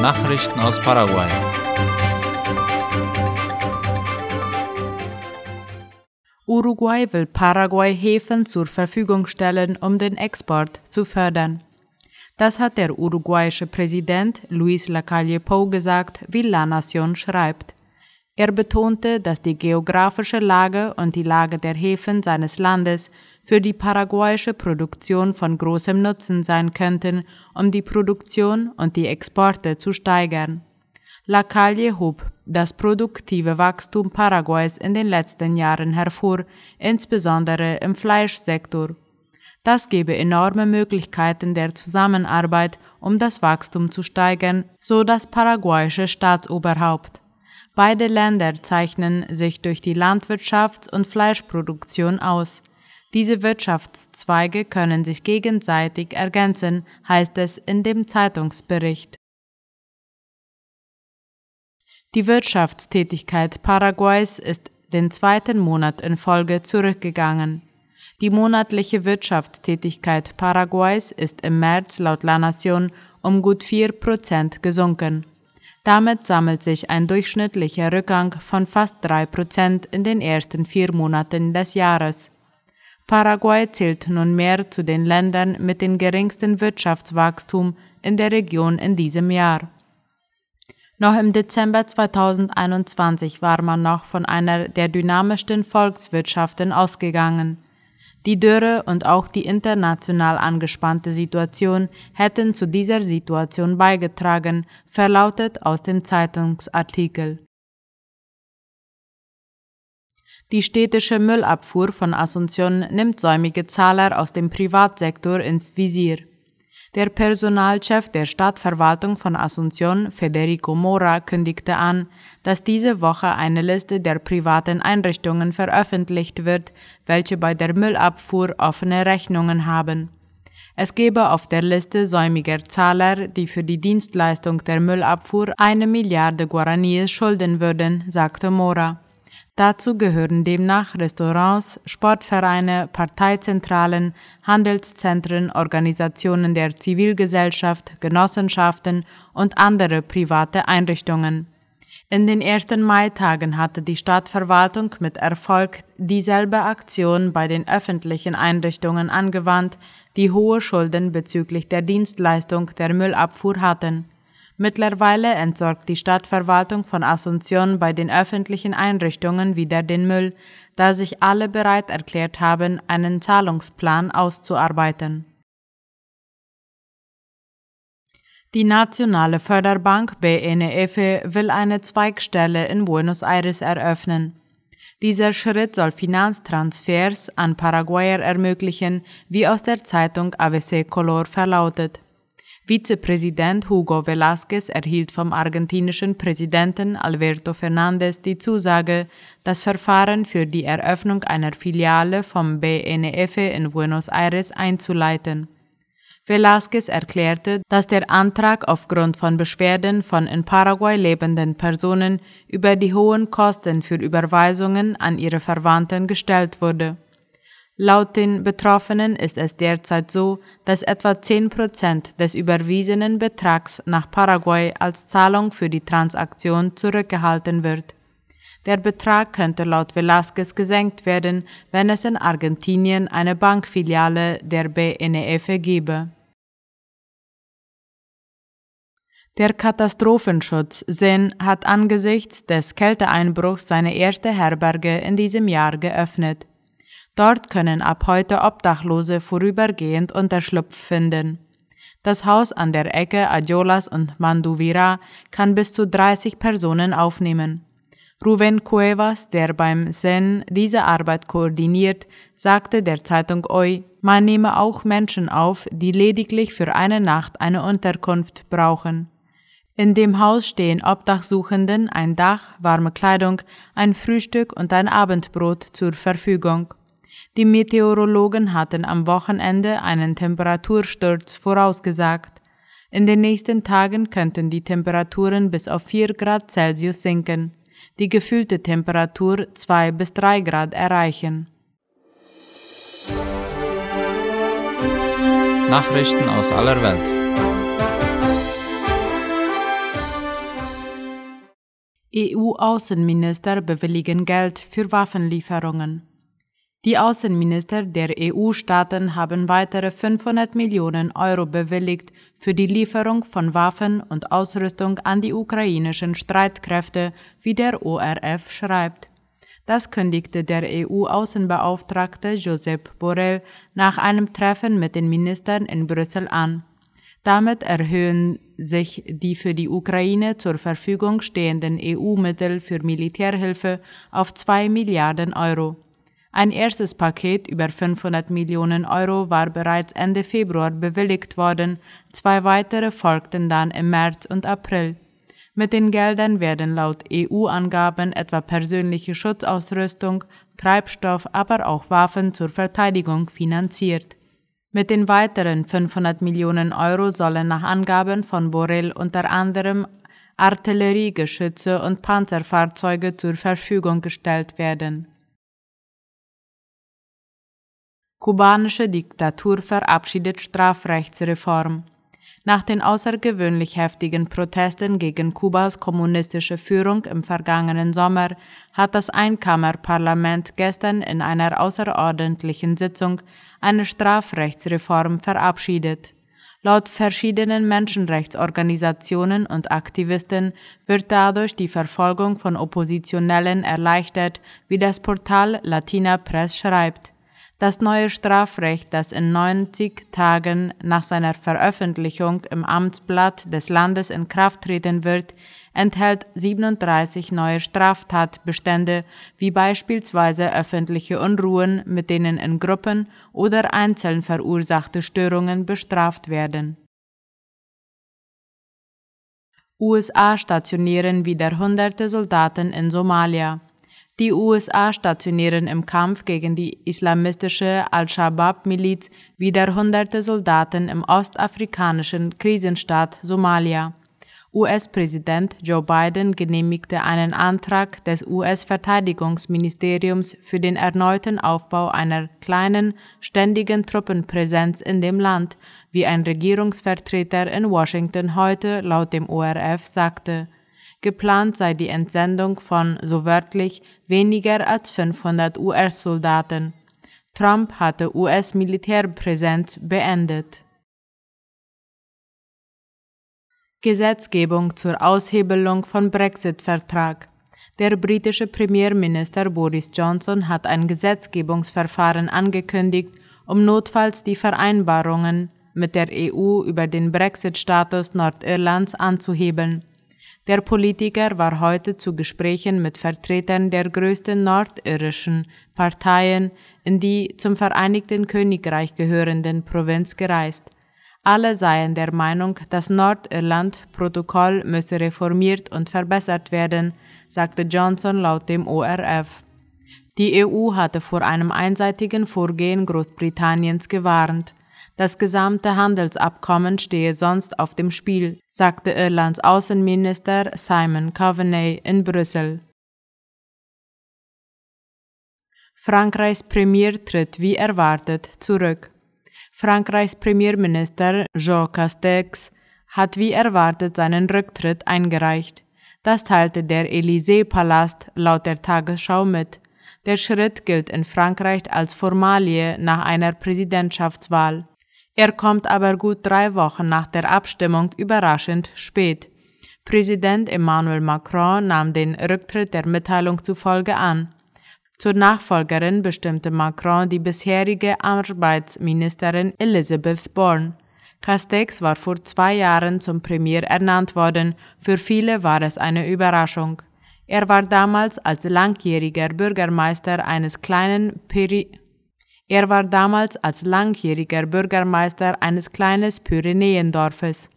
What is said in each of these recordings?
Nachrichten aus Paraguay. Uruguay will Paraguay Häfen zur Verfügung stellen, um den Export zu fördern. Das hat der uruguayische Präsident Luis Lacalle Pou gesagt, wie La Nación schreibt. Er betonte, dass die geografische Lage und die Lage der Häfen seines Landes für die paraguayische Produktion von großem Nutzen sein könnten, um die Produktion und die Exporte zu steigern. Lacalle hob das produktive Wachstum Paraguays in den letzten Jahren hervor, insbesondere im Fleischsektor. Das gebe enorme Möglichkeiten der Zusammenarbeit, um das Wachstum zu steigern, so das paraguayische Staatsoberhaupt. Beide Länder zeichnen sich durch die Landwirtschafts- und Fleischproduktion aus. Diese Wirtschaftszweige können sich gegenseitig ergänzen, heißt es in dem Zeitungsbericht. Die Wirtschaftstätigkeit Paraguays ist den zweiten Monat in Folge zurückgegangen. Die monatliche Wirtschaftstätigkeit Paraguays ist im März laut La Nation um gut vier Prozent gesunken. Damit sammelt sich ein durchschnittlicher Rückgang von fast drei Prozent in den ersten vier Monaten des Jahres. Paraguay zählt nunmehr zu den Ländern mit dem geringsten Wirtschaftswachstum in der Region in diesem Jahr. Noch im Dezember 2021 war man noch von einer der dynamischsten Volkswirtschaften ausgegangen. Die Dürre und auch die international angespannte Situation hätten zu dieser Situation beigetragen, verlautet aus dem Zeitungsartikel. Die städtische Müllabfuhr von Asunción nimmt säumige Zahler aus dem Privatsektor ins Visier. Der Personalchef der Stadtverwaltung von Asunción, Federico Mora, kündigte an, dass diese Woche eine Liste der privaten Einrichtungen veröffentlicht wird, welche bei der Müllabfuhr offene Rechnungen haben. Es gebe auf der Liste säumiger Zahler, die für die Dienstleistung der Müllabfuhr eine Milliarde Guaraníes schulden würden, sagte Mora. Dazu gehören demnach Restaurants, Sportvereine, Parteizentralen, Handelszentren, Organisationen der Zivilgesellschaft, Genossenschaften und andere private Einrichtungen. In den ersten Maitagen hatte die Stadtverwaltung mit Erfolg dieselbe Aktion bei den öffentlichen Einrichtungen angewandt, die hohe Schulden bezüglich der Dienstleistung der Müllabfuhr hatten. Mittlerweile entsorgt die Stadtverwaltung von Asunción bei den öffentlichen Einrichtungen wieder den Müll, da sich alle bereit erklärt haben, einen Zahlungsplan auszuarbeiten. Die nationale Förderbank BNF will eine Zweigstelle in Buenos Aires eröffnen. Dieser Schritt soll Finanztransfers an Paraguayer ermöglichen, wie aus der Zeitung ABC Color verlautet. Vizepräsident Hugo Velázquez erhielt vom argentinischen Präsidenten Alberto Fernández die Zusage, das Verfahren für die Eröffnung einer Filiale vom BNF in Buenos Aires einzuleiten. Velázquez erklärte, dass der Antrag aufgrund von Beschwerden von in Paraguay lebenden Personen über die hohen Kosten für Überweisungen an ihre Verwandten gestellt wurde. Laut den Betroffenen ist es derzeit so, dass etwa 10 Prozent des überwiesenen Betrags nach Paraguay als Zahlung für die Transaktion zurückgehalten wird. Der Betrag könnte laut Velázquez gesenkt werden, wenn es in Argentinien eine Bankfiliale der BNF gebe. Der Katastrophenschutz SIN hat angesichts des Kälteeinbruchs seine erste Herberge in diesem Jahr geöffnet. Dort können ab heute Obdachlose vorübergehend Unterschlupf finden. Das Haus an der Ecke Ayolas und Manduvira kann bis zu 30 Personen aufnehmen. Ruven Cuevas, der beim SEN diese Arbeit koordiniert, sagte der Zeitung OI, man nehme auch Menschen auf, die lediglich für eine Nacht eine Unterkunft brauchen. In dem Haus stehen Obdachsuchenden ein Dach, warme Kleidung, ein Frühstück und ein Abendbrot zur Verfügung. Die Meteorologen hatten am Wochenende einen Temperatursturz vorausgesagt. In den nächsten Tagen könnten die Temperaturen bis auf 4 Grad Celsius sinken, die gefühlte Temperatur 2 bis 3 Grad erreichen. Nachrichten aus aller Welt. EU-Außenminister bewilligen Geld für Waffenlieferungen. Die Außenminister der EU-Staaten haben weitere 500 Millionen Euro bewilligt für die Lieferung von Waffen und Ausrüstung an die ukrainischen Streitkräfte, wie der ORF schreibt. Das kündigte der EU-Außenbeauftragte Josep Borrell nach einem Treffen mit den Ministern in Brüssel an. Damit erhöhen sich die für die Ukraine zur Verfügung stehenden EU-Mittel für Militärhilfe auf zwei Milliarden Euro. Ein erstes Paket über 500 Millionen Euro war bereits Ende Februar bewilligt worden, zwei weitere folgten dann im März und April. Mit den Geldern werden laut EU-Angaben etwa persönliche Schutzausrüstung, Treibstoff, aber auch Waffen zur Verteidigung finanziert. Mit den weiteren 500 Millionen Euro sollen nach Angaben von Borrell unter anderem Artilleriegeschütze und Panzerfahrzeuge zur Verfügung gestellt werden. Kubanische Diktatur verabschiedet Strafrechtsreform. Nach den außergewöhnlich heftigen Protesten gegen Kubas kommunistische Führung im vergangenen Sommer hat das Einkammerparlament gestern in einer außerordentlichen Sitzung eine Strafrechtsreform verabschiedet. Laut verschiedenen Menschenrechtsorganisationen und Aktivisten wird dadurch die Verfolgung von Oppositionellen erleichtert, wie das Portal Latina Press schreibt. Das neue Strafrecht, das in 90 Tagen nach seiner Veröffentlichung im Amtsblatt des Landes in Kraft treten wird, enthält 37 neue Straftatbestände, wie beispielsweise öffentliche Unruhen, mit denen in Gruppen oder einzeln verursachte Störungen bestraft werden. USA stationieren wieder hunderte Soldaten in Somalia. Die USA stationieren im Kampf gegen die islamistische Al-Shabaab-Miliz wieder hunderte Soldaten im ostafrikanischen Krisenstaat Somalia. US-Präsident Joe Biden genehmigte einen Antrag des US-Verteidigungsministeriums für den erneuten Aufbau einer kleinen, ständigen Truppenpräsenz in dem Land, wie ein Regierungsvertreter in Washington heute laut dem ORF sagte. Geplant sei die Entsendung von, so wörtlich, weniger als 500 US-Soldaten. Trump hatte US-Militärpräsenz beendet. Gesetzgebung zur Aushebelung von Brexit-Vertrag. Der britische Premierminister Boris Johnson hat ein Gesetzgebungsverfahren angekündigt, um notfalls die Vereinbarungen mit der EU über den Brexit-Status Nordirlands anzuhebeln. Der Politiker war heute zu Gesprächen mit Vertretern der größten nordirischen Parteien in die zum Vereinigten Königreich gehörenden Provinz gereist. Alle seien der Meinung, das Nordirland-Protokoll müsse reformiert und verbessert werden, sagte Johnson laut dem ORF. Die EU hatte vor einem einseitigen Vorgehen Großbritanniens gewarnt. Das gesamte Handelsabkommen stehe sonst auf dem Spiel, sagte Irlands Außenminister Simon Coveney in Brüssel. Frankreichs Premier tritt wie erwartet zurück. Frankreichs Premierminister Jean Castex hat wie erwartet seinen Rücktritt eingereicht. Das teilte der Élysée-Palast laut der Tagesschau mit. Der Schritt gilt in Frankreich als Formalie nach einer Präsidentschaftswahl. Er kommt aber gut drei Wochen nach der Abstimmung überraschend spät. Präsident Emmanuel Macron nahm den Rücktritt der Mitteilung zufolge an. Zur Nachfolgerin bestimmte Macron die bisherige Arbeitsministerin Elizabeth Bourne. Castex war vor zwei Jahren zum Premier ernannt worden, für viele war es eine Überraschung. Er war damals als langjähriger Bürgermeister eines kleinen Peri er war damals als langjähriger Bürgermeister eines kleinen Pyrenäendorfes.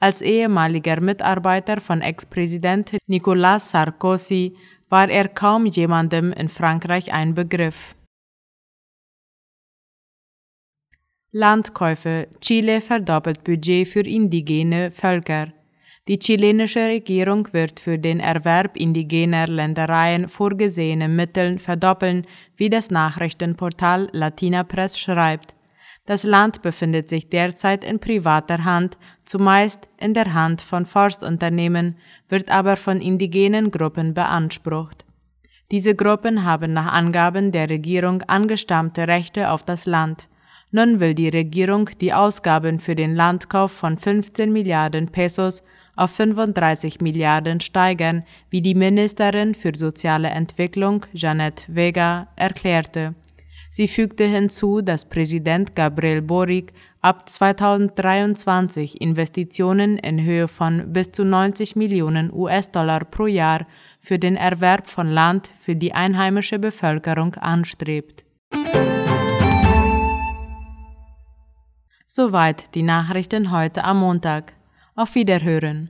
Als ehemaliger Mitarbeiter von Ex-Präsident Nicolas Sarkozy war er kaum jemandem in Frankreich ein Begriff. Landkäufe Chile verdoppelt Budget für indigene Völker. Die chilenische Regierung wird für den Erwerb indigener Ländereien vorgesehene Mittel verdoppeln, wie das Nachrichtenportal Latina Press schreibt. Das Land befindet sich derzeit in privater Hand, zumeist in der Hand von Forstunternehmen, wird aber von indigenen Gruppen beansprucht. Diese Gruppen haben nach Angaben der Regierung angestammte Rechte auf das Land. Nun will die Regierung die Ausgaben für den Landkauf von 15 Milliarden Pesos auf 35 Milliarden steigern, wie die Ministerin für soziale Entwicklung Janet Vega erklärte. Sie fügte hinzu, dass Präsident Gabriel Boric ab 2023 Investitionen in Höhe von bis zu 90 Millionen US-Dollar pro Jahr für den Erwerb von Land für die einheimische Bevölkerung anstrebt. Soweit die Nachrichten heute am Montag. Auf Wiederhören.